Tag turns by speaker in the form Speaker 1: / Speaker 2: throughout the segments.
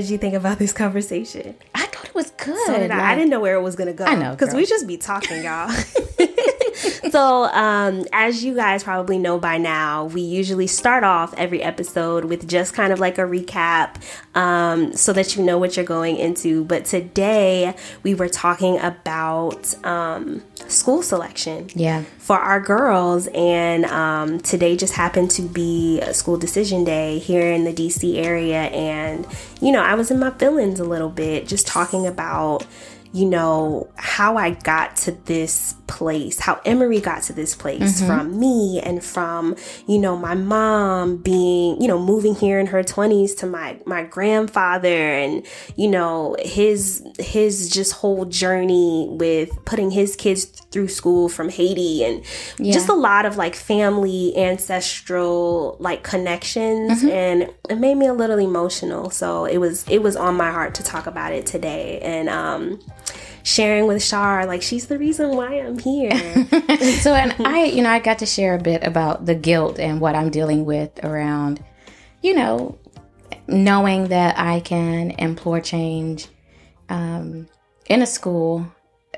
Speaker 1: did you think about this conversation?
Speaker 2: I thought it was good.
Speaker 1: So did I. I didn't know where it was gonna go.
Speaker 2: I know,
Speaker 1: because we just be talking, y'all. so, um, as you guys probably know by now, we usually start off every episode with just kind of like a recap um, so that you know what you're going into. But today we were talking about um, school selection
Speaker 2: Yeah.
Speaker 1: for our girls, and um, today just happened to be a school decision day here in the DC area. And, you know, I was in my feelings a little bit just talking about you know, how I got to this place, how Emory got to this place from me and from, you know, my mom being, you know, moving here in her 20s to my my grandfather and, you know, his his just whole journey with putting his kids through school from Haiti and just a lot of like family ancestral like connections and it made me a little emotional. So it was it was on my heart to talk about it today. And um sharing with Shar like she's the reason why I'm here.
Speaker 2: So, and I, you know, I got to share a bit about the guilt and what I'm dealing with around, you know, knowing that I can implore change um, in a school,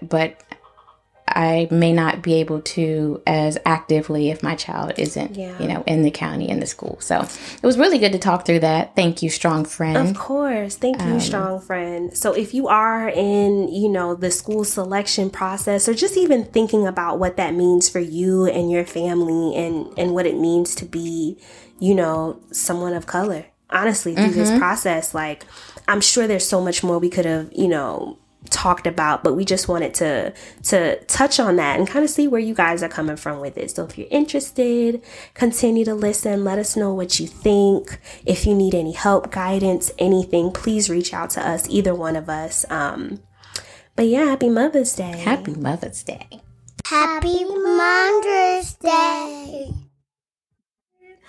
Speaker 2: but I may not be able to as actively if my child isn't,
Speaker 1: Yeah.
Speaker 2: you know, in the county in the school. So it was really good to talk through that. Thank you, strong friend.
Speaker 1: Of course. Thank you, um, strong friend. So if you are in, you know, the school selection process or just even thinking about what that means for you and your family and and what it means to be, you know, someone of color. Honestly, through this mm-hmm. process, like I'm sure there's so much more we could have, you know, talked about, but we just wanted to to touch on that and kind of see where you guys are coming from with it. So if you're interested, continue to listen. Let us know what you think. If you need any help, guidance, anything, please reach out to us, either one of us. Um, but yeah, happy Mother's Day.
Speaker 2: Happy Mother's Day.
Speaker 3: Happy Mother's Day.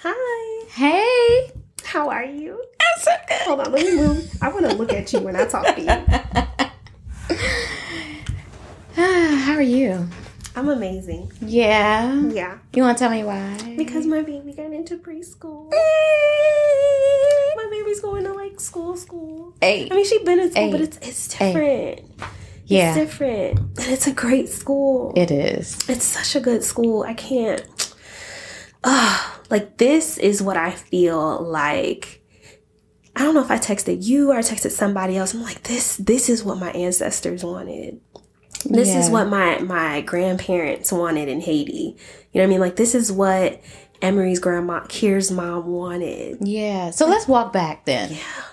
Speaker 1: Hi.
Speaker 2: Hey.
Speaker 1: How are you?
Speaker 2: I'm so good.
Speaker 1: Hold on, let me move. I want to look at you when I talk to you.
Speaker 2: How are you?
Speaker 1: I'm amazing.
Speaker 2: Yeah.
Speaker 1: Yeah.
Speaker 2: You want to tell me why?
Speaker 1: Because my baby got into preschool. My baby's going to like school, school.
Speaker 2: Hey.
Speaker 1: I mean, she's been in school, but it's it's different.
Speaker 2: Yeah.
Speaker 1: It's different, and it's a great school.
Speaker 2: It is.
Speaker 1: it's such a good school. I can't. Ah, like this is what I feel like. I don't know if I texted you or I texted somebody else. I'm like, this this is what my ancestors wanted. This is what my my grandparents wanted in Haiti. You know what I mean? Like this is what Emery's grandma, Kier's mom wanted.
Speaker 2: Yeah. So let's walk back then. Yeah.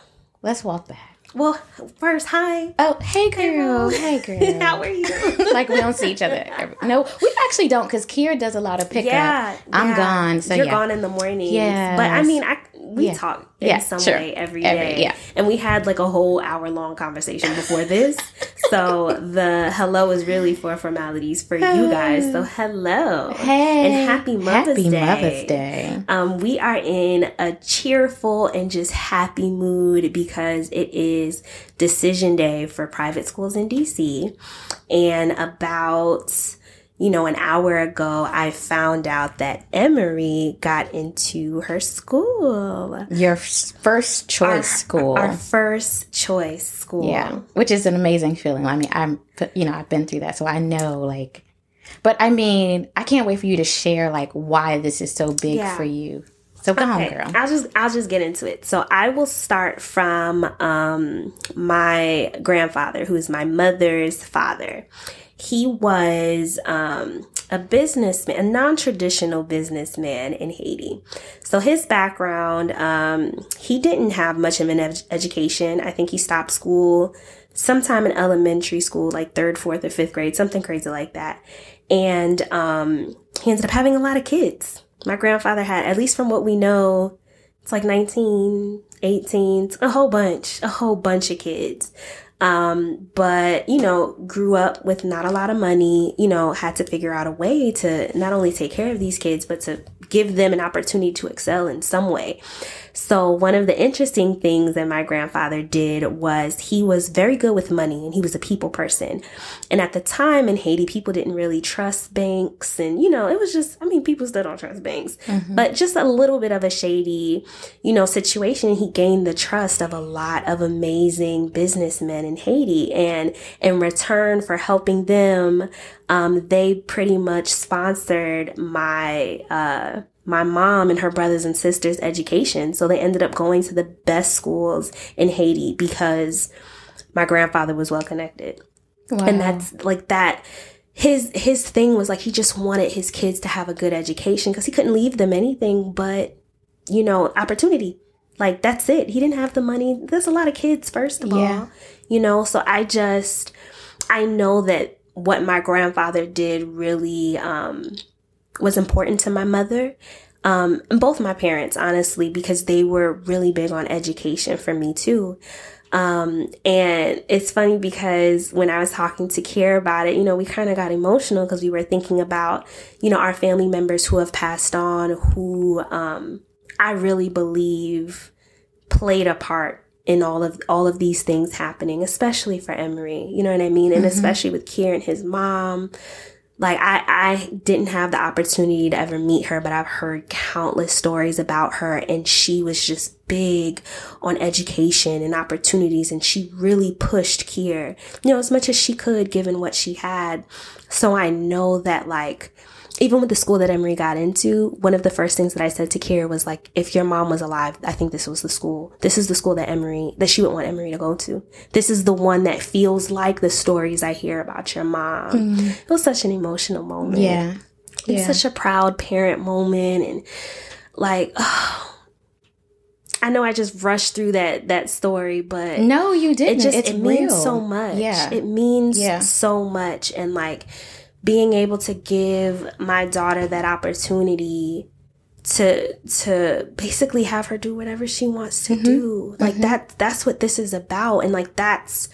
Speaker 2: Let's walk back.
Speaker 1: Well, first, hi.
Speaker 2: Oh, hey girl. Hey girl.
Speaker 1: How are you?
Speaker 2: like we don't see each other. Every, no, we actually don't because Kiera does a lot of pickup.
Speaker 1: Yeah,
Speaker 2: I'm
Speaker 1: yeah.
Speaker 2: gone. So
Speaker 1: you're
Speaker 2: yeah.
Speaker 1: gone in the morning.
Speaker 2: Yeah.
Speaker 1: but I mean, I we
Speaker 2: Yeah.
Speaker 1: talk in
Speaker 2: Yeah,
Speaker 1: some
Speaker 2: sure.
Speaker 1: way every
Speaker 2: Every-
Speaker 1: day.
Speaker 2: yeah.
Speaker 1: and we had like a whole hour long conversation before this. so the hello is really for formalities for you guys. So hello,
Speaker 2: Hey.
Speaker 1: and happy Mother's
Speaker 2: Happy
Speaker 1: Day.
Speaker 2: Mother's Day.
Speaker 1: Um, we are in a cheerful and just happy mood because it is decision day for private schools in DC. And about, you know, an hour ago, I found out that Emory got into her school.
Speaker 2: Your first choice school.
Speaker 1: Our first choice school.
Speaker 2: yeah, which is an amazing feeling. I mean, I'm, you know, I've been through that, so I know, like, but I mean, I can't wait for you to share like why this is so big
Speaker 1: Yeah.
Speaker 2: for you. So come on,
Speaker 1: Okay,
Speaker 2: girl.
Speaker 1: I'll just I'll just get into it. So I will start from um, my grandfather, who is my mother's father. He was um, a businessman, a non-traditional businessman in Haiti. So his background, um, he didn't have much of an ed- education. I think he stopped school sometime in elementary school, like third, fourth, or fifth grade, something crazy like that. And um, he ended up having a lot of kids. My grandfather had, at least from what we know, it's like 19, 18, a whole bunch, a whole bunch of kids. Um, but, you know, grew up with not a lot of money, you know, had to figure out a way to not only take care of these kids, but to give them an opportunity to excel in some way. So one of the interesting things that my grandfather did was he was very good with money and he was a people person. And at the time in Haiti, people didn't really trust banks. And, you know, it was just, I mean, people still don't trust banks, mm-hmm. but just a little bit of a shady, you know, situation. He gained the trust of a lot of amazing businessmen in Haiti. And in return for helping them, um, they pretty much sponsored my, uh, my mom and her brothers and sisters education. So they ended up going to the best schools in Haiti because my grandfather was well connected. Wow. And that's like that his his thing was like he just wanted his kids to have a good education because he couldn't leave them anything but you know opportunity like that's it he didn't have the money there's a lot of kids first of yeah. all you know so i just i know that what my grandfather did really um was important to my mother. Um, and both my parents, honestly, because they were really big on education for me too. Um, and it's funny because when I was talking to Kier about it, you know, we kind of got emotional because we were thinking about, you know, our family members who have passed on, who, um, I really believe played a part in all of all of these things happening, especially for Emery. You know what I mean? And mm-hmm. especially with Kier and his mom, like I, I didn't have the opportunity to ever meet her, but I've heard countless stories about her and she was just big on education and opportunities and she really pushed Kier, you know, as much as she could given what she had. So I know that like even with the school that Emery got into, one of the first things that I said to Kira was like, if your mom was alive, I think this was the school. This is the school that Emery, that she would want Emery to go to. This is the one that feels like the stories I hear about your mom. Mm. It was such an emotional moment.
Speaker 2: Yeah.
Speaker 1: It's yeah. such a proud parent moment. And like, oh, I know I just rushed through that that story, but
Speaker 2: no, you didn't.
Speaker 1: It just
Speaker 2: it's
Speaker 1: it
Speaker 2: real.
Speaker 1: means so much.
Speaker 2: Yeah,
Speaker 1: it means yeah. so much, and like being able to give my daughter that opportunity to to basically have her do whatever she wants to mm-hmm. do. Like mm-hmm. that that's what this is about. And like that's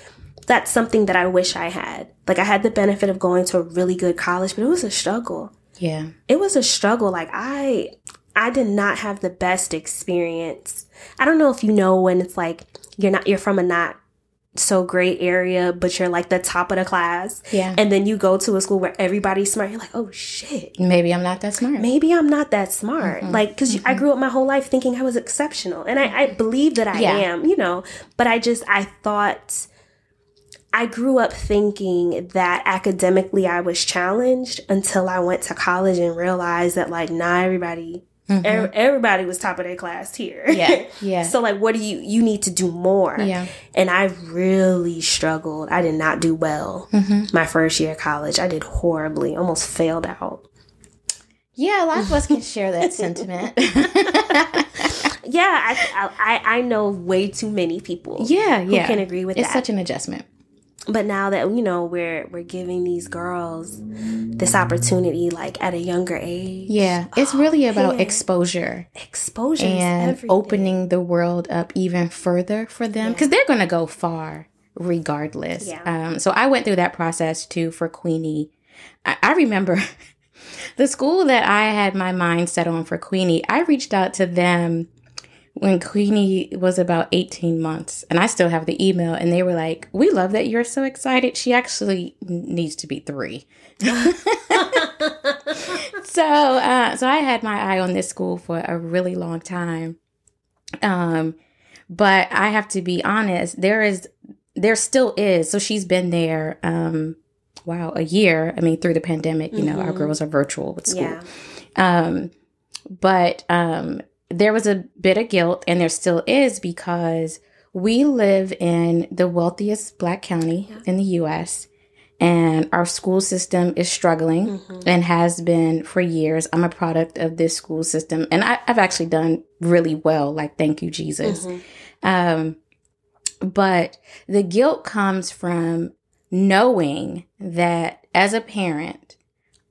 Speaker 1: that's something that I wish I had. Like I had the benefit of going to a really good college but it was a struggle.
Speaker 2: Yeah.
Speaker 1: It was a struggle. Like I I did not have the best experience. I don't know if you know when it's like you're not you're from a not so great area, but you're like the top of the class.
Speaker 2: Yeah.
Speaker 1: And then you go to a school where everybody's smart. You're like, oh shit.
Speaker 2: Maybe I'm not that smart.
Speaker 1: Maybe I'm not that smart. Mm-hmm. Like, because mm-hmm. I grew up my whole life thinking I was exceptional. And I, I believe that I yeah. am, you know, but I just, I thought. I grew up thinking that academically I was challenged until I went to college and realized that like not everybody Mm-hmm. everybody was top of their class here.
Speaker 2: Yeah. Yeah.
Speaker 1: so like what do you you need to do more?
Speaker 2: Yeah.
Speaker 1: And I really struggled. I did not do well mm-hmm. my first year of college. I did horribly, almost failed out.
Speaker 2: Yeah, a lot of us can share that sentiment.
Speaker 1: yeah, I, I I know way too many people.
Speaker 2: Yeah, yeah,
Speaker 1: can agree with
Speaker 2: it's
Speaker 1: that.
Speaker 2: It's such an adjustment
Speaker 1: but now that you know we're we're giving these girls this opportunity like at a younger age
Speaker 2: yeah it's oh, really about man. exposure
Speaker 1: exposure
Speaker 2: and opening the world up even further for them because yeah. they're going to go far regardless yeah. um, so i went through that process too for queenie i, I remember the school that i had my mind set on for queenie i reached out to them when Queenie was about 18 months, and I still have the email, and they were like, We love that you're so excited. She actually needs to be three. so, uh, so I had my eye on this school for a really long time. Um, but I have to be honest, there is, there still is. So she's been there, um, wow, a year. I mean, through the pandemic, you mm-hmm. know, our mm-hmm. girls are virtual with school. Yeah. Um, but um, there was a bit of guilt, and there still is because we live in the wealthiest black county yeah. in the US and our school system is struggling mm-hmm. and has been for years. I'm a product of this school system and I, have actually done really well. Like, thank you, Jesus. Mm-hmm. Um, but the guilt comes from knowing that as a parent,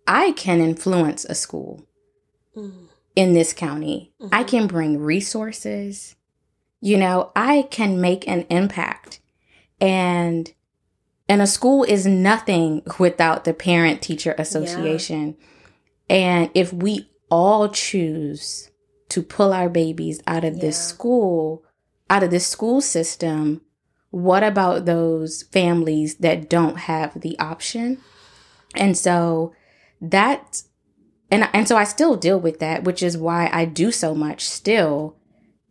Speaker 2: I can influence a school. Mm in this county. Mm-hmm. I can bring resources. You know, I can make an impact. And and a school is nothing without the parent teacher association. Yeah. And if we all choose to pull our babies out of this school, out of this school system, what about those families that don't have the option? And so that and and so I still deal with that, which is why I do so much still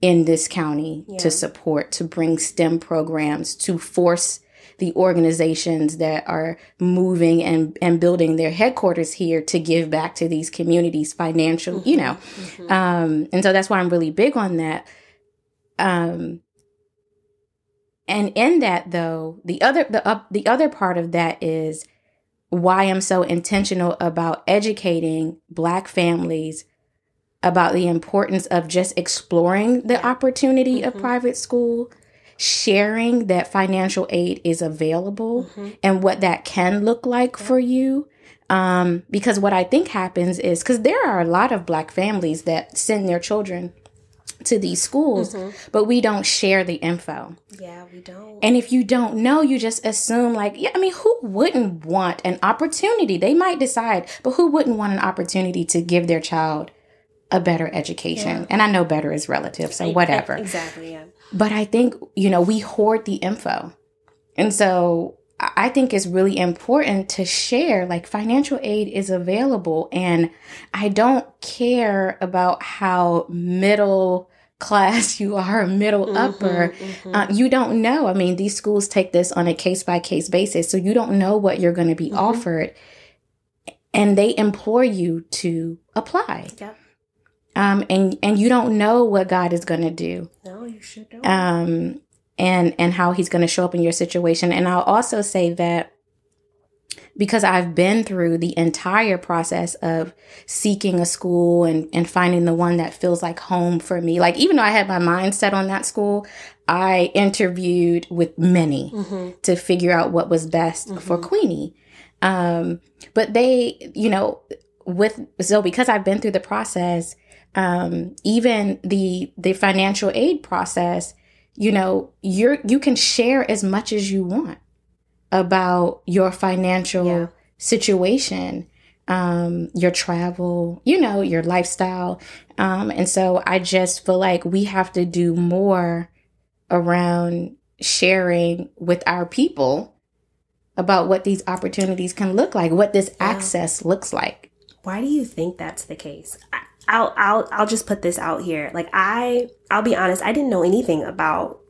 Speaker 2: in this county
Speaker 1: Yeah.
Speaker 2: to support to bring STEM programs to force the organizations that are moving and and building their headquarters here to give back to these communities financial, you know. Um and so that's why I'm really big on that. Um and in that though, the other the uh, the other part of that is why I'm so intentional about educating black families about the importance of just exploring the opportunity of private school, sharing that financial aid is available and what that can look like for you. Um, because what I think happens is because there are a lot of black families that send their children to these schools, mm-hmm. but we don't share the info.
Speaker 1: Yeah, we don't.
Speaker 2: And if you don't know, you just assume, like, yeah, I mean, who wouldn't want an opportunity? They might decide, but who wouldn't want an opportunity to give their child a better education? And I know better is relative, so whatever.
Speaker 1: Exactly. Yeah.
Speaker 2: But I think, you know, we hoard the info. And so I think it's really important to share like financial aid is available. And I don't care about how middle class you are, middle upper. Uh, you don't know. I mean, these schools take this on a case by case basis. So you don't know what you're going to be offered. And they implore you to apply.
Speaker 1: Yep.
Speaker 2: Um, and, and you don't know what God is going to do
Speaker 1: No, you should don't.
Speaker 2: um, and and how he's going to show up in your situation. And I'll also say that because I've been through the entire process of seeking a school and and finding the one that feels like home for me. Like even though I had my mind set on that school, I interviewed with many to figure out what was best for Queenie. Um, but they, you know, with so because I've been through the process, um, even the the financial aid process, you know, you're you can share as much as you want about your financial
Speaker 1: Yeah.
Speaker 2: situation, um, your travel, you know, your lifestyle. Um, and so I just feel like we have to do more around sharing with our people about what these opportunities can look like, what this access looks like.
Speaker 1: Why do you think that's the case? I'll I'll I'll just put this out here. Like I I'll be honest, I didn't know anything about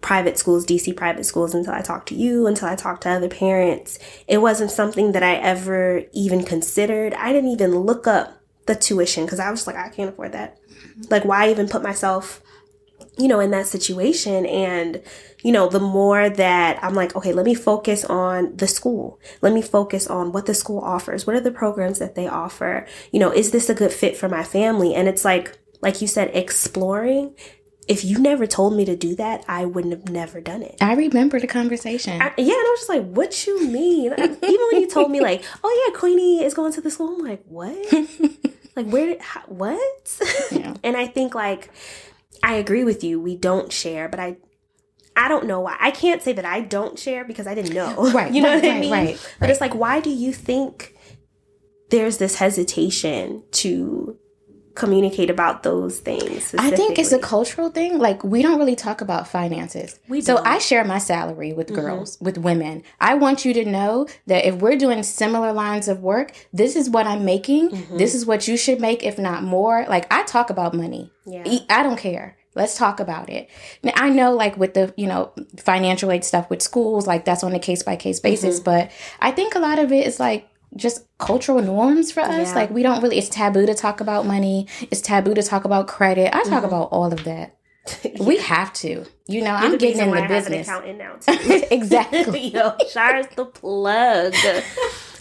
Speaker 1: private schools, DC private schools until I talked to you, until I talked to other parents. It wasn't something that I ever even considered. I didn't even look up the tuition because I was like, I can't afford that. Like why even put myself you know, in that situation. And, you know, the more that I'm like, okay, let me focus on the school. Let me focus on what the school offers. What are the programs that they offer? You know, is this a good fit for my family? And it's like, like you said, exploring. If you never told me to do that, I wouldn't have never done it.
Speaker 2: I remember the conversation.
Speaker 1: I, yeah, and I was just like, "What you mean?" Even when you told me, like, "Oh yeah, Queenie is going to the school," I'm like, "What? like, where? How, what?"
Speaker 2: Yeah.
Speaker 1: and I think like I agree with you. We don't share, but I I don't know why. I can't say that I don't share because I didn't know.
Speaker 2: Right,
Speaker 1: You know
Speaker 2: right,
Speaker 1: what I
Speaker 2: right,
Speaker 1: mean?
Speaker 2: right,
Speaker 1: But it's like, why do you think there's this hesitation to communicate about those things?
Speaker 2: I think it's a cultural thing. Like we don't really talk about finances.
Speaker 1: We
Speaker 2: so
Speaker 1: don't. Mm-hmm.
Speaker 2: I share my salary with girls, with women. I want you to know that if we're doing similar lines of work, this is what I'm making.
Speaker 1: Mm-hmm.
Speaker 2: This is what you should make, if not more. Like I talk about money.
Speaker 1: Yeah.
Speaker 2: I don't care. Let's talk about it. Now I know, like with the you know financial aid stuff with schools, like that's on a case by case basis.
Speaker 1: Mm-hmm.
Speaker 2: But I think a lot of it is like just cultural norms for us.
Speaker 1: Yeah.
Speaker 2: Like we don't really. It's taboo to talk about money. It's taboo to talk about credit. I
Speaker 1: Mm-hmm.
Speaker 2: talk about all of that. We have to. You know, I'm getting in the
Speaker 1: I have an
Speaker 2: business.
Speaker 1: now too.
Speaker 2: exactly.
Speaker 1: Yo, Shara's the plug.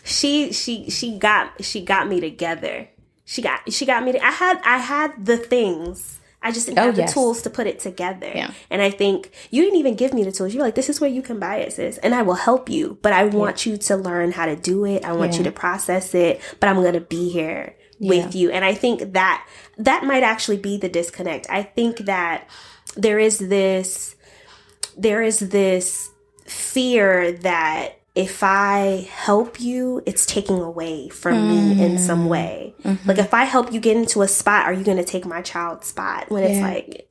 Speaker 1: She she she got she got me together. She got she got me. To, I had I had the things. I just didn't
Speaker 2: Oh,
Speaker 1: have
Speaker 2: yes.
Speaker 1: the tools to put it together.
Speaker 2: Yeah.
Speaker 1: And I think you didn't even give me the tools. You're like, this is where you can buy it, sis, and I will help you. But I want you to learn how to do it. I want you to process it. But I'm gonna be here with you. And I think that that might actually be the disconnect. I think that there is this there is this fear that if I help you, it's taking away from me in
Speaker 2: Mm.
Speaker 1: some way.
Speaker 2: Mm-hmm.
Speaker 1: Like if I help you get into a spot, are you going to take my child's spot? When it's like,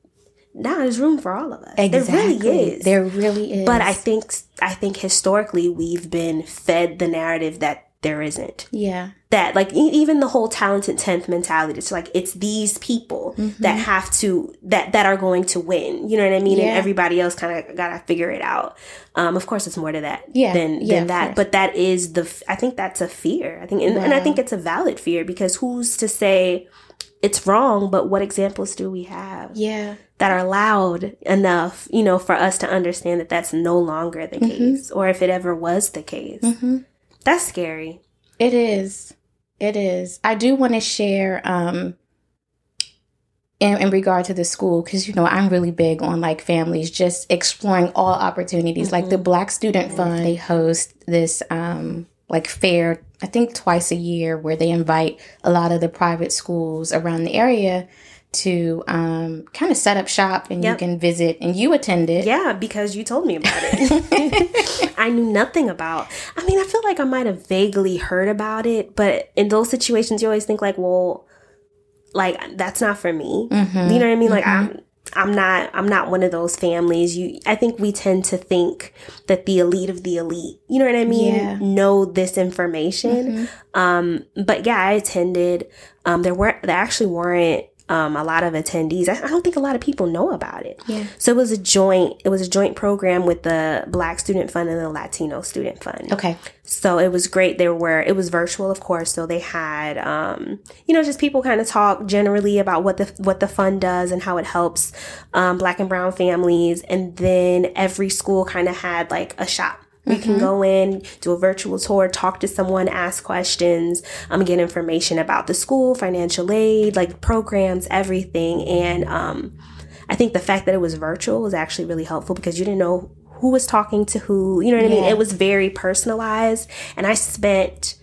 Speaker 1: now there's room for all of us.
Speaker 2: Exactly.
Speaker 1: There really is.
Speaker 2: There really is.
Speaker 1: but I think I think historically we've been fed the narrative that there isn't.
Speaker 2: yeah.
Speaker 1: That like e- even the whole talented tenth mentality. It's like it's these people
Speaker 2: Mm-hmm.
Speaker 1: that have to that that are going to win. You know what I mean?
Speaker 2: Yeah.
Speaker 1: And everybody else kind of gotta figure it out. Um, of course, it's more to that
Speaker 2: Yeah.
Speaker 1: than
Speaker 2: Yeah,
Speaker 1: than that. But that is the. f- I think that's a fear. I think, and, and I think it's a valid fear because who's to say it's wrong? But what examples do we have?
Speaker 2: Yeah.
Speaker 1: that are loud enough, you know, for us to understand that that's no longer the case, or if it ever was the case.
Speaker 2: Mm-hmm.
Speaker 1: That's scary.
Speaker 2: It is. It is. I do want to share um in, in regard to the school because you know I'm really big on like families just exploring all opportunities. Like the Black Student Fund, they host this um like fair I think twice a year where they invite a lot of the private schools around the area to um kind of set up shop and
Speaker 1: Yep.
Speaker 2: you can visit and you attended.
Speaker 1: Yeah, because you told me about it. I knew nothing about. I mean, I feel like I might have vaguely heard about it, but in those situations, you always think like, well, like that's not for me.
Speaker 2: Mhm.
Speaker 1: You know what I mean? Like I'm. I'm not I'm not one of those families. You I think we tend to think that the elite of the elite, you know what I mean,
Speaker 2: Yeah.
Speaker 1: know this information. Um but yeah, I attended um there were there actually weren't um a lot of attendees. I, I don't think a lot of people know about it.
Speaker 2: Yeah.
Speaker 1: So it was a joint it was a joint program with the Black Student Fund and the Latino Student Fund.
Speaker 2: Okay.
Speaker 1: So it was great. There were it was virtual, of course. So they had um, you know just people kind of talk generally about what the what the fund does and how it helps um, Black and Brown families. And then every school kind of had like a shop. You can go in, do a virtual tour, talk to someone, ask questions, um, get information about the school, financial aid, like programs, everything. And um, I think the fact that it was virtual was actually really helpful because you didn't know who was talking to who. You know what I mean? It was very personalized. And I spent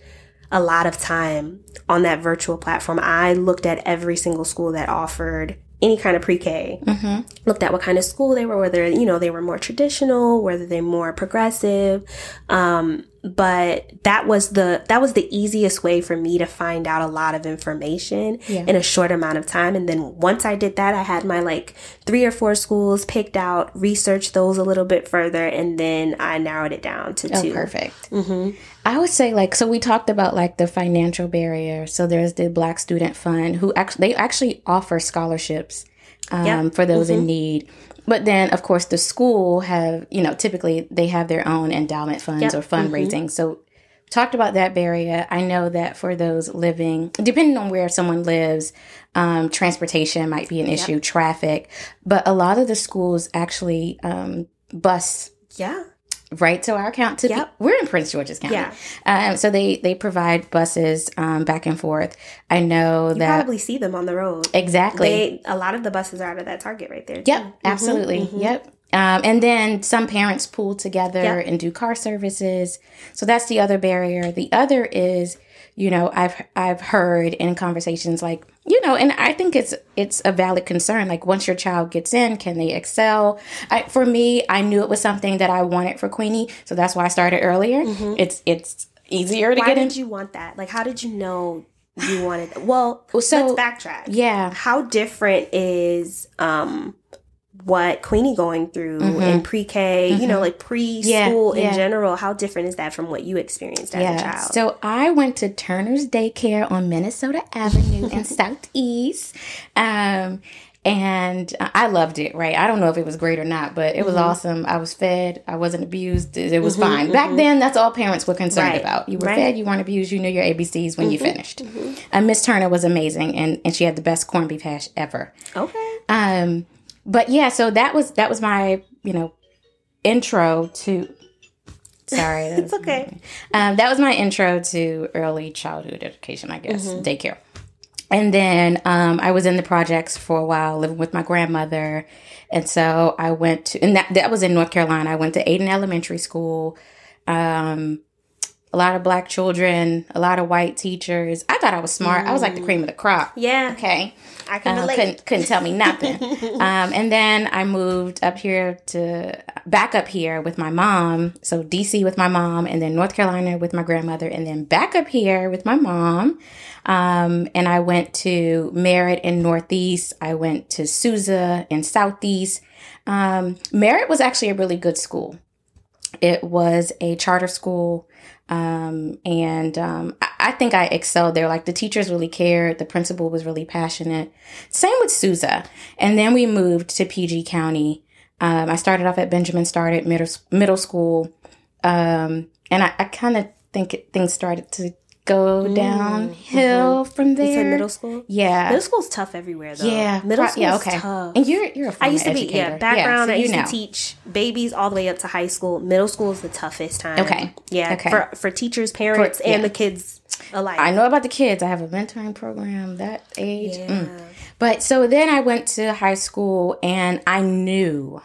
Speaker 1: a lot of time on that virtual platform. I looked at every single school that offered any kind of pre-K.
Speaker 2: Mm-hmm.
Speaker 1: Looked at what kind of school they were, whether you know they were more traditional, whether they more progressive. Um, but that was the that was the easiest way for me to find out a lot of information
Speaker 2: Yeah.
Speaker 1: in a short amount of time. And then once I did that, I had my like three or four schools picked out, researched those a little bit further, and then I narrowed it down to
Speaker 2: Oh,
Speaker 1: two.
Speaker 2: perfect.
Speaker 1: Mm-hmm.
Speaker 2: I would say like so we talked about like the financial barrier. So there's the Black Student Fund who actually they actually offer scholarships um,
Speaker 1: Yep.
Speaker 2: for those in need. But then of course the school have you know typically they have their own endowment funds
Speaker 1: Yep.
Speaker 2: or fundraising. So talked about that barrier. I know that for those living, depending on where someone lives, um, transportation might be an issue, traffic. But a lot of the schools actually um, bus
Speaker 1: Yeah.
Speaker 2: Right to our account to
Speaker 1: Yep.
Speaker 2: we're in prince george's county
Speaker 1: Yeah.
Speaker 2: um, so they they provide buses um, back and forth i know
Speaker 1: You
Speaker 2: that
Speaker 1: probably see them on the road.
Speaker 2: exactly
Speaker 1: They a lot of the buses are out of that Target right there.
Speaker 2: yep
Speaker 1: too.
Speaker 2: absolutely yep um, and then some parents pool together
Speaker 1: Yep.
Speaker 2: and do car services so that's the other barrier the other is you know i've i've heard in conversations like you know and i think it's it's a valid concern like once your child gets in can they excel I, for me i knew it was something that i wanted for queenie so that's why i started earlier it's it's easier to get in.
Speaker 1: Why did you want that? Like, how did you know you wanted? Well,
Speaker 2: so-
Speaker 1: let's backtrack.
Speaker 2: yeah
Speaker 1: How different is um what Queenie going through in pre-K? You know, like preschool
Speaker 2: Mm-hmm. Yeah,
Speaker 1: in
Speaker 2: yeah.
Speaker 1: general. How different is that from what you experienced as a child?
Speaker 2: So I went to Turner's Daycare on Minnesota Avenue in Southeast. Um, and I loved it, right? I don't know if it was great or not, but it was
Speaker 1: Mm-hmm.
Speaker 2: awesome. I was fed. I wasn't abused. It was fine. Back then, that's all parents were concerned
Speaker 1: Right,
Speaker 2: about. You were
Speaker 1: right. Mm-hmm.
Speaker 2: fed, you weren't abused, you knew your ABCs when you finished. Uh, Miss Turner was amazing, and, and she had the best corned beef hash ever.
Speaker 1: okay.
Speaker 2: Um, but yeah, so that was that was my you know intro to. Sorry,
Speaker 1: It's okay.
Speaker 2: um, that was my intro to early childhood education, I guess, daycare. And then um, I was in the projects for a while, living with my grandmother. And so I went to, and that, that was in North Carolina. I went to Aiden Elementary School. Um, a lot of black children, a lot of white teachers. I thought I was smart. I was like the cream of the crop.
Speaker 1: Yeah.
Speaker 2: Okay.
Speaker 1: I can
Speaker 2: Uh,
Speaker 1: relate.
Speaker 2: couldn't couldn't tell me nothing. um, and then I moved up here to back up here with my mom. So DC with my mom, and then North Carolina with my grandmother, and then back up here with my mom. Um, and I went to Merritt in Northeast. I went to Sousa in Southeast. Um, Merritt was actually a really good school. It was a charter school. Um, and um, I, think I excelled there. Like the teachers really cared. The principal was really passionate. Same with Sousa. And then we moved to PG County. Um, I started off at Benjamin Stoddert middle, middle school. Um, and I, I kind of think things started to go downhill from
Speaker 1: you
Speaker 2: there.
Speaker 1: said middle school?
Speaker 2: Yeah.
Speaker 1: Middle school's tough everywhere, though.
Speaker 2: yeah.
Speaker 1: Middle school's
Speaker 2: yeah, okay.
Speaker 1: tough.
Speaker 2: And you're, you're a
Speaker 1: I used to be, yeah,
Speaker 2: educator.
Speaker 1: background.
Speaker 2: so
Speaker 1: I used
Speaker 2: know.
Speaker 1: to teach babies all the way up to high school. Middle school is the toughest time.
Speaker 2: Okay.
Speaker 1: Yeah.
Speaker 2: Okay.
Speaker 1: For, for teachers, parents,
Speaker 2: For-
Speaker 1: and
Speaker 2: yeah.
Speaker 1: the kids alike.
Speaker 2: I know about the kids. I have a mentoring program that age.
Speaker 1: Yeah.
Speaker 2: Mm. But so then I went to high school and I knew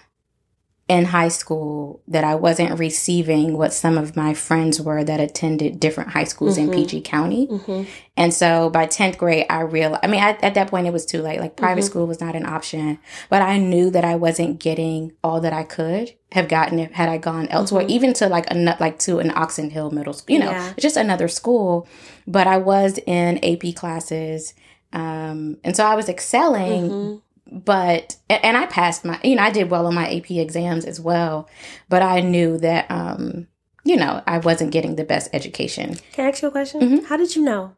Speaker 2: in high school that I wasn't receiving what some of my friends were that attended different high schools in PG County.
Speaker 1: Mhm.
Speaker 2: And so by 10th grade, I realized, I mean, at, at that point, it was too late. Like private
Speaker 1: Mm-hmm.
Speaker 2: school was not an option, but I knew that I wasn't getting all that I could have gotten if had I gone elsewhere, even to like a, like to an Oxon Hill middle school, you know,
Speaker 1: Mm-hmm. Yeah.
Speaker 2: just another school. But I was in AP classes. Um, and so I was excelling,
Speaker 1: Mhm.
Speaker 2: But and I passed my you know I did well on my AP exams as well but I knew that um you know I wasn't getting the best education
Speaker 1: Can I ask you a question?
Speaker 2: Mhm.
Speaker 1: How did you know?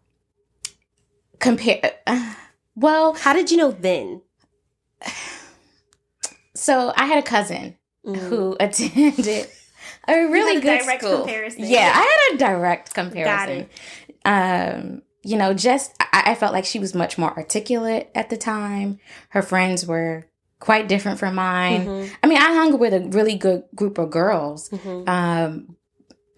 Speaker 2: compare well
Speaker 1: How did you know then?
Speaker 2: so I had a cousin
Speaker 1: Mm.
Speaker 2: who attended a really good
Speaker 1: direct
Speaker 2: school
Speaker 1: comparison.
Speaker 2: yeah I had a direct
Speaker 1: Got
Speaker 2: comparison
Speaker 1: it.
Speaker 2: um you know just I, I felt like she was much more articulate at the time her friends were quite different from mine
Speaker 1: Mhm.
Speaker 2: I mean I hung with a really good group of girls
Speaker 1: Mhm.
Speaker 2: um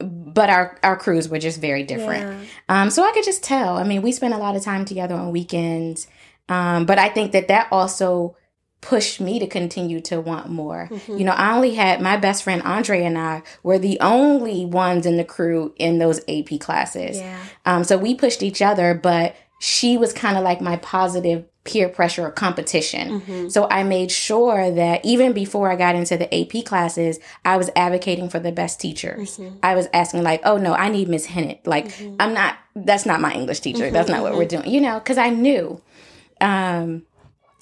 Speaker 2: but our our crews were just very different
Speaker 1: Yeah.
Speaker 2: um so i could just tell i mean we spent a lot of time together on weekends um but i think that that also pushed me to continue to want more
Speaker 1: Mhm.
Speaker 2: you know i only had my best friend andre and i were the only ones in the crew in those ap classes
Speaker 1: Yeah.
Speaker 2: um so we pushed each other but she was kind of like my positive peer pressure or competition
Speaker 1: Mhm.
Speaker 2: so I made sure that even before I got into the AP classes, I was advocating for the best teachers.
Speaker 1: Mhm.
Speaker 2: I was asking like, "Oh no, I need Miss Hennett. Like,
Speaker 1: Mhm.
Speaker 2: I'm not. That's not my English teacher. That's not what we're doing. You know, because I knew. Um,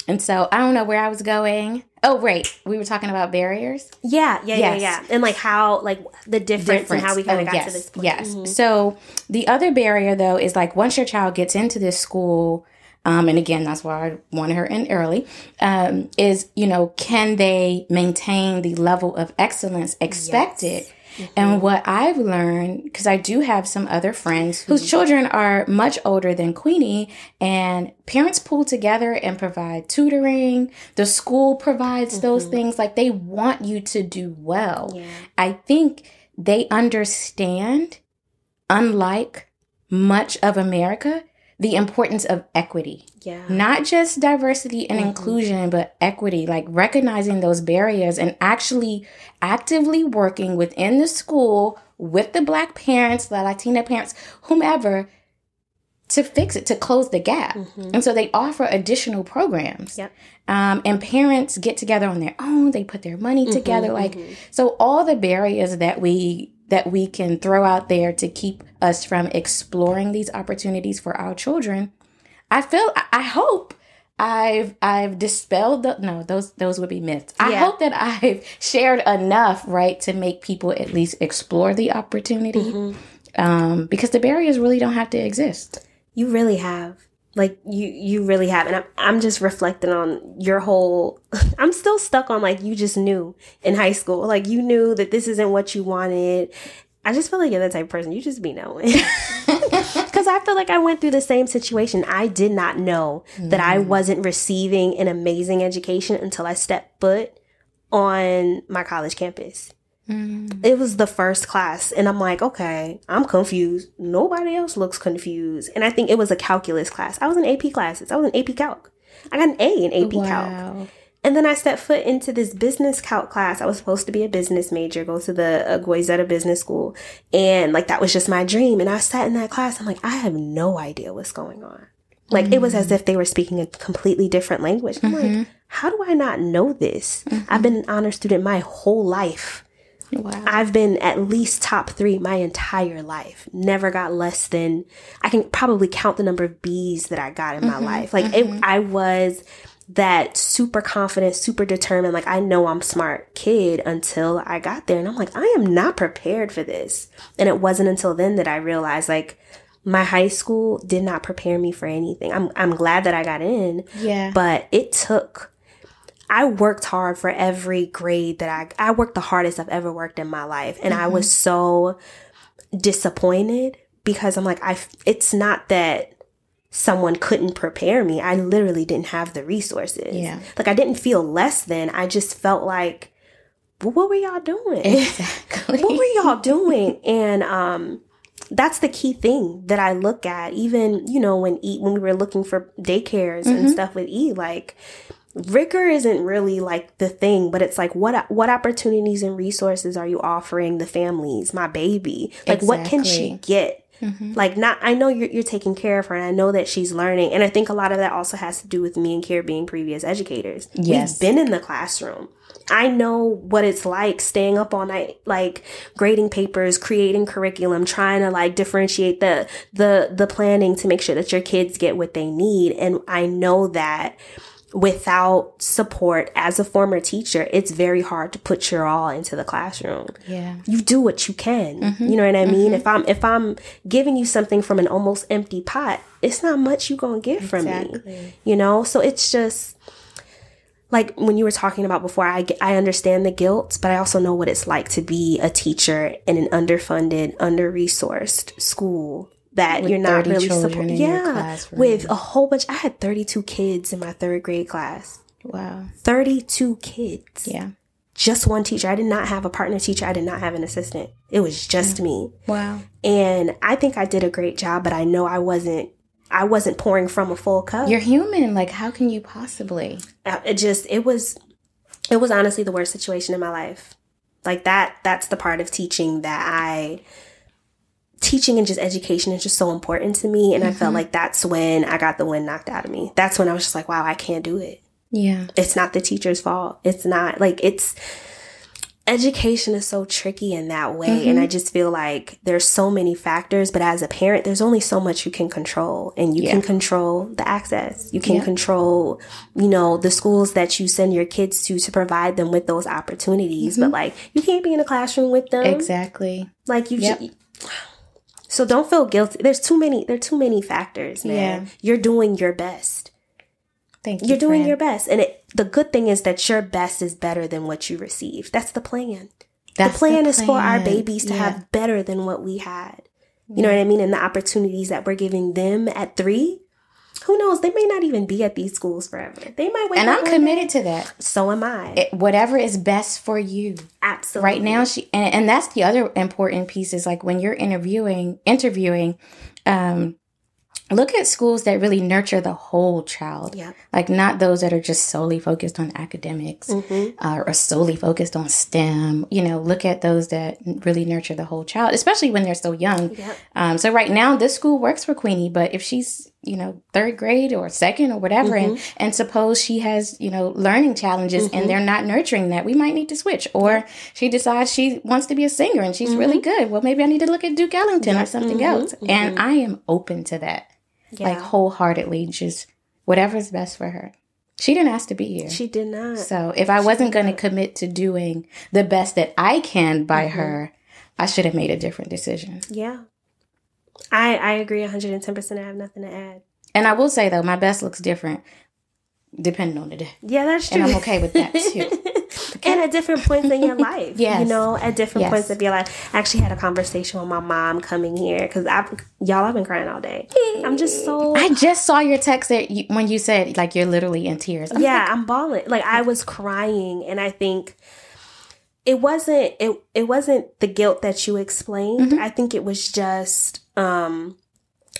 Speaker 2: and so I don't know where I was going. Oh, right, we were talking about barriers.
Speaker 1: Yeah, yeah, yeah,
Speaker 2: Yes.
Speaker 1: yeah. And like how, like the difference, and how we kind of
Speaker 2: Oh,
Speaker 1: got
Speaker 2: yes,
Speaker 1: to this point.
Speaker 2: Yes.
Speaker 1: Mhm.
Speaker 2: So the other barrier though is like once your child gets into this school, um, and again that's why I wanted her in early, um, is you know can they maintain the level of excellence expected? And what I've learned, because I do have some other friends whose mm-hmm. children are much older than Queenie, and parents pull together and provide tutoring. The school provides those mm-hmm. things. Like they want you to do well.
Speaker 1: Yeah.
Speaker 2: I think they understand, unlike much of America, the importance of equity.
Speaker 1: Yeah.
Speaker 2: Not just diversity and inclusion, but equity, like recognizing those barriers and actually actively working within the school with the Black parents, the Latina parents, whomever, to fix it, to close the gap.
Speaker 1: Mhm.
Speaker 2: And so they offer additional programs.
Speaker 1: Yep.
Speaker 2: Um, and parents get together on their own, they put their money
Speaker 1: Mm-hmm,
Speaker 2: together. Like, so all the barriers that we that we can throw out there to keep us from exploring these opportunities for our children, I feel I- I hope I've I've dispelled the no those those would be myths. I
Speaker 1: Yeah.
Speaker 2: hope that I've shared enough right to make people at least explore the opportunity
Speaker 1: Mhm.
Speaker 2: um, because the barriers really don't have to exist.
Speaker 1: You really have. Like you, you really have, and I'm, I'm just reflecting on your whole. I'm still stuck on like you just knew in high school, like you knew that this isn't what you wanted. I just feel like you're the type of person you just be knowing. Because I feel like I went through the same situation. I did not know that I mm. wasn't receiving an amazing education until I stepped foot on my college campus. It was the first class, and I'm like, okay, I'm confused. Nobody else looks confused. And I think it was a calculus class. I was in AP classes. I was in AP Calc. I got an A in AP Calc. And then I stepped foot into this business calc class. I was supposed to be a business major, go to the uh, Goizueta Business School. And like, that was just my dream. And I sat in that class. I'm like, I have no idea what's going on. Like, mm-hmm. it was as if they were speaking a completely different language. I'm mm-hmm. like, how do I not know this? Mm-hmm. I've been an honor student my whole life. Wow. I've been at least top three my entire life. Never got less than, I can probably count the number of B's that I got in my mm-hmm. life. Like, mm-hmm. I was that super confident, super determined, like I know I'm smart kid until I got there. And I'm like, I am not prepared for this. And it wasn't until then that I realized like my high school did not prepare me for anything. I'm I'm glad that I got in.
Speaker 2: Yeah.
Speaker 1: But it took I worked hard for every grade that I I worked the hardest I've ever worked in my life. And mm-hmm. I was mm-hmm. so disappointed because I'm like I it's not that someone couldn't prepare me. I literally didn't have the resources.
Speaker 2: Yeah.
Speaker 1: Like I didn't feel less than. I just felt like, well, what were y'all doing?
Speaker 2: Exactly.
Speaker 1: what were y'all doing? And um that's the key thing that I look at. Even, you know, when E when we were looking for daycares mm-hmm. and stuff with E, like rigor isn't really like the thing, but it's like what what opportunities and resources are you offering the families, my baby? Like exactly. what can she get? Mm-hmm. Like not, I know you're, you're taking care of her and I know that she's learning. And I think a lot of that also has to do with me and Kiera being previous educators.
Speaker 2: Yes.
Speaker 1: We've been in the classroom. I know what it's like staying up all night, like grading papers, creating curriculum, trying to like differentiate the, the, the planning to make sure that your kids get what they need. And I know that without support as a former teacher, it's very hard to put your all into the classroom.
Speaker 2: Yeah.
Speaker 1: You do what you can. Mm-hmm. You know what I mean? Mm-hmm. If I'm if I'm giving you something from an almost empty pot, it's not much you're going to get exactly. from me. You know? So it's just like when you were talking about before, I, I understand the guilt, but I also know what it's like to be a teacher in an underfunded, under resourced school that with you're not really supporting. Yeah, with a whole bunch. I had 32 kids in my third grade class.
Speaker 2: Wow,
Speaker 1: 32 kids.
Speaker 2: Yeah,
Speaker 1: just one teacher. I did not have a partner teacher. I did not have an assistant. It was just
Speaker 2: yeah.
Speaker 1: me.
Speaker 2: Wow.
Speaker 1: And I think I did a great job, but I know I wasn't. I wasn't pouring from a full cup.
Speaker 2: You're human. Like, how can you possibly?
Speaker 1: Uh, it just. It was. It was honestly the worst situation in my life. Like that. That's the part of teaching that I teaching and just education is just so important to me. And mm-hmm. I felt mm-hmm. like that's when I got the wind knocked out of me. That's when I was just like, wow, I can't do it.
Speaker 2: Yeah.
Speaker 1: It's not the teacher's fault. It's not like it's education is so tricky in that way. Mm-hmm. And I just feel like there's so many factors, but as a parent, there's only so much you can control. And you yeah. can control the access. You can yeah. control, you know, the schools that you send your kids to to provide them with those opportunities. Mm-hmm. But like you can't be in a classroom with them.
Speaker 2: Exactly.
Speaker 1: Like you yep. So don't feel guilty. There's too many. There are too many factors, man. Yeah. You're doing your best.
Speaker 2: Thank you.
Speaker 1: You're doing friend. your best, and it, the good thing is that your best is better than what you received. That's the plan. That's the plan, the plan. is for our babies to yeah. have better than what we had. You yeah. know what I mean? And the opportunities that we're giving them at three, who knows? They may not even be at these schools forever. They might wait.
Speaker 2: And I'm committed to that.
Speaker 1: So am I.
Speaker 2: It, whatever is best for you.
Speaker 1: Absolutely.
Speaker 2: Right now, she and, and that's the other important piece is like when you're interviewing, interviewing, um, look at schools that really nurture the whole child
Speaker 1: yeah.
Speaker 2: like not those that are just solely focused on academics mm-hmm. uh, or solely focused on stem you know look at those that really nurture the whole child especially when they're so young
Speaker 1: yeah.
Speaker 2: um, so right now this school works for queenie but if she's you know third grade or second or whatever mm-hmm. and and suppose she has you know learning challenges mm-hmm. and they're not nurturing that we might need to switch or she decides she wants to be a singer and she's really mm-hmm. good well maybe i need to look at duke ellington or something mm-hmm. else and mm-hmm. i am open to that yeah. like wholeheartedly, just whatever's best for her. She didn't ask to be here.
Speaker 1: She did not.
Speaker 2: So if I she wasn't going to commit to doing the best that I can by mm-hmm. her, I should have made a different decision.
Speaker 1: Yeah. I I agree 110%. I have nothing to add.
Speaker 2: And I will say though, my best looks different depending on the day.
Speaker 1: Yeah, that's true.
Speaker 2: And I'm okay with that too.
Speaker 1: and at different points in your life. yes. You know, at different yes. points of your life. I actually had a conversation with my mom coming here because I've, y'all, I've been crying all day. I'm just so.
Speaker 2: I just saw your text that you, when you said like you're literally in tears.
Speaker 1: I'm yeah, like, I'm bawling. Like I was crying, and I think it wasn't it. It wasn't the guilt that you explained. Mm-hmm. I think it was just. um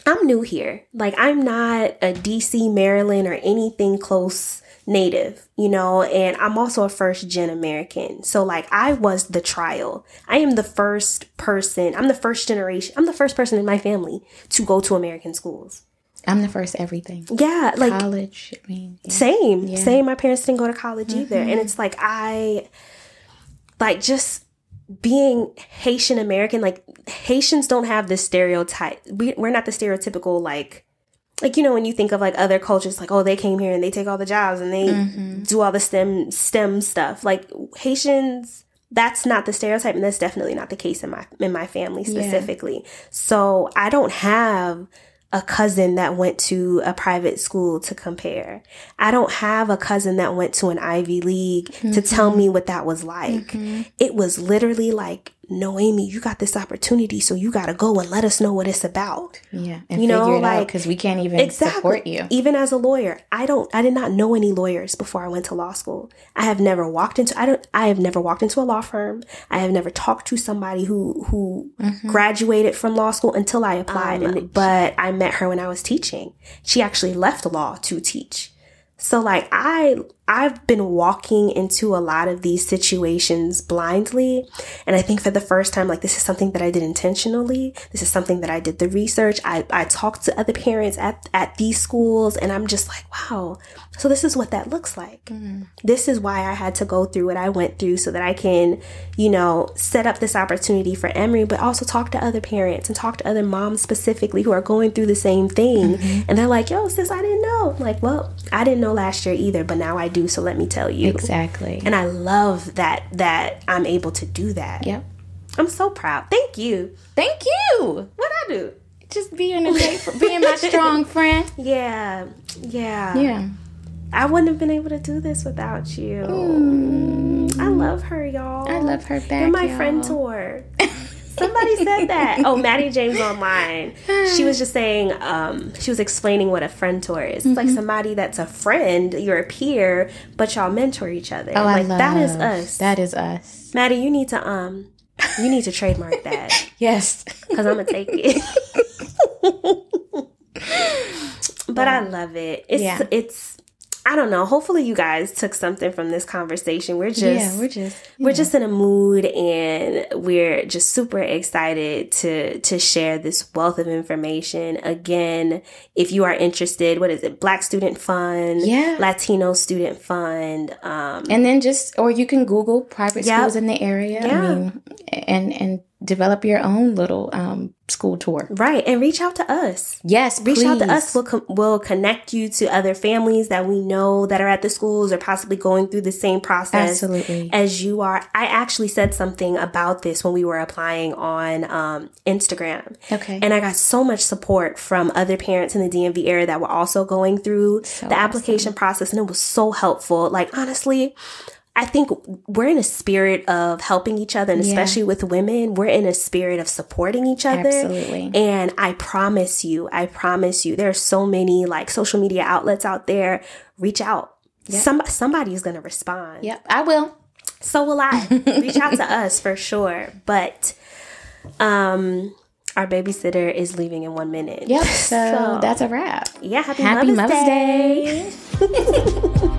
Speaker 1: I'm new here. Like I'm not a DC, Maryland, or anything close native, you know, and I'm also a first gen American. So like I was the trial. I am the first person, I'm the first generation, I'm the first person in my family to go to American schools.
Speaker 2: I'm the first everything.
Speaker 1: Yeah, like
Speaker 2: College. I mean, yeah.
Speaker 1: same, same. My parents didn't go to college either, and it's like I, like just being Haitian American. Like Haitians don't have this stereotype. We we're not the stereotypical like, like you know when you think of like other cultures, like oh they came here and they take all the jobs and they mm-hmm. do all the STEM STEM stuff. Like Haitians. That's not the stereotype, and that's definitely not the case in my in my family specifically. So I don't have a cousin that went to a private school to compare. I don't have a cousin that went to an Ivy League to tell mm-hmm. me what that was like. Mm-hmm. It was literally like, no, Amy, you got this opportunity, so you got to go and let us know what it's about.
Speaker 2: yeah, and
Speaker 1: You know,
Speaker 2: figure it out
Speaker 1: like-
Speaker 2: because we can't even exactly, support you.
Speaker 1: Even as a lawyer, I don't I did not know any lawyers before I went to law school. I have never walked into I don't I have never walked into a law firm. I have never talked to somebody who who
Speaker 2: Mm-hmm.
Speaker 1: graduated from law school until I applied
Speaker 2: Um,
Speaker 1: and but I met her when I was teaching. She actually left law to teach. So like I I've been walking into a lot of these situations blindly and I think for the first time like this is something that I did intentionally. This is something that I did the research. I I talked to other parents at at these schools and I'm just like, wow. So this is what that looks like. Mm-hmm. This is why I had to go through what I went through so that I can, you know, set up this opportunity for Emory but also talk to other parents and talk to other moms specifically who are going through the same thing. Mm-hmm. And they're like, "Yo, sis, I didn't know." I'm like, "Well, I didn't know last year either, but now I do, so let me tell you."
Speaker 2: Exactly.
Speaker 1: And I love that that I'm able to do that.
Speaker 2: yep.
Speaker 1: I'm so proud. Thank you.
Speaker 2: Thank you.
Speaker 1: What I do?
Speaker 2: Just being a great, being my strong friend.
Speaker 1: Yeah. Yeah.
Speaker 2: Yeah.
Speaker 1: I wouldn't have been able to do this without you. I love her, y'all.
Speaker 2: Mm. I love her back.
Speaker 1: You're my
Speaker 2: y'all.
Speaker 1: friend tour. Somebody said that. Oh, Maddie James online. She was just saying, um, she was explaining what a friend tour is. It's
Speaker 2: Mm-hmm.
Speaker 1: like somebody that's a friend, you're a peer, but y'all mentor each other.
Speaker 2: Oh,
Speaker 1: like
Speaker 2: I love
Speaker 1: that is us.
Speaker 2: That is us.
Speaker 1: Maddie, you need to um, you need to trademark that
Speaker 2: Yes.
Speaker 1: because I'm gonna take it. but I love it. It's
Speaker 2: Yeah.
Speaker 1: it's I don't know. Hopefully you guys took something from this conversation. We're just
Speaker 2: yeah, we're just
Speaker 1: we're just in a mood and we're just super excited to to share this wealth of information again if you are interested what is it black student fund
Speaker 2: Yeah.
Speaker 1: latino student fund um
Speaker 2: and then just or you can Google private
Speaker 1: Yep.
Speaker 2: schools in the area.
Speaker 1: Yeah.
Speaker 2: I mean, and and develop your own little um school tour.
Speaker 1: right and reach out to us.
Speaker 2: Yes,
Speaker 1: reach out to us. We'll, com- we'll connect you to other families that we know that are at the schools or possibly going through the same process
Speaker 2: Absolutely.
Speaker 1: as you are. I actually said something about this when we were applying on um, instagram.
Speaker 2: Okay.
Speaker 1: and i got so much support from other parents in the dmv area that were also going through the application process and it was so helpful. Like honestly I think we're in a spirit of helping each other, and
Speaker 2: Yeah.
Speaker 1: especially with women, we're in a spirit of supporting each other.
Speaker 2: Absolutely.
Speaker 1: And I promise you, I promise you, there are so many like social media outlets out there. Reach out. Some somebody's gonna respond.
Speaker 2: Yep, I will.
Speaker 1: So will I. Reach out to us for sure. But um our babysitter is leaving in one minute.
Speaker 2: Yep. So, that's a wrap.
Speaker 1: yeah, happy,
Speaker 2: Happy
Speaker 1: Mother's,
Speaker 2: Mother's
Speaker 1: Day.